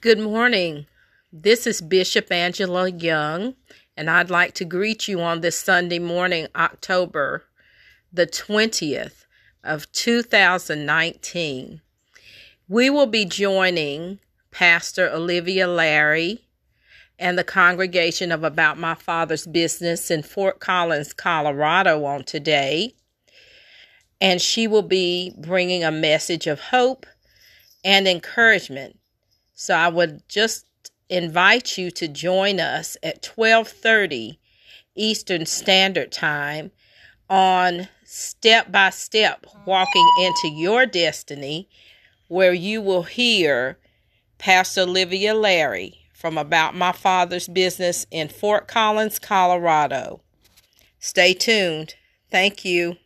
Good morning. This is Bishop Angela Young, and I'd like to greet you on this Sunday morning, October the 20th of 2019. We will be joining Pastor Olivia Larry and the congregation of About My Father's Business in Fort Collins, Colorado on today. And she will be bringing a message of hope and encouragement. So I would just invite you to join us at 12:30 Eastern Standard Time on Step by Step Walking into Your Destiny where you will hear Pastor Olivia Larry from About My Father's Business in Fort Collins, Colorado. Stay tuned. Thank you.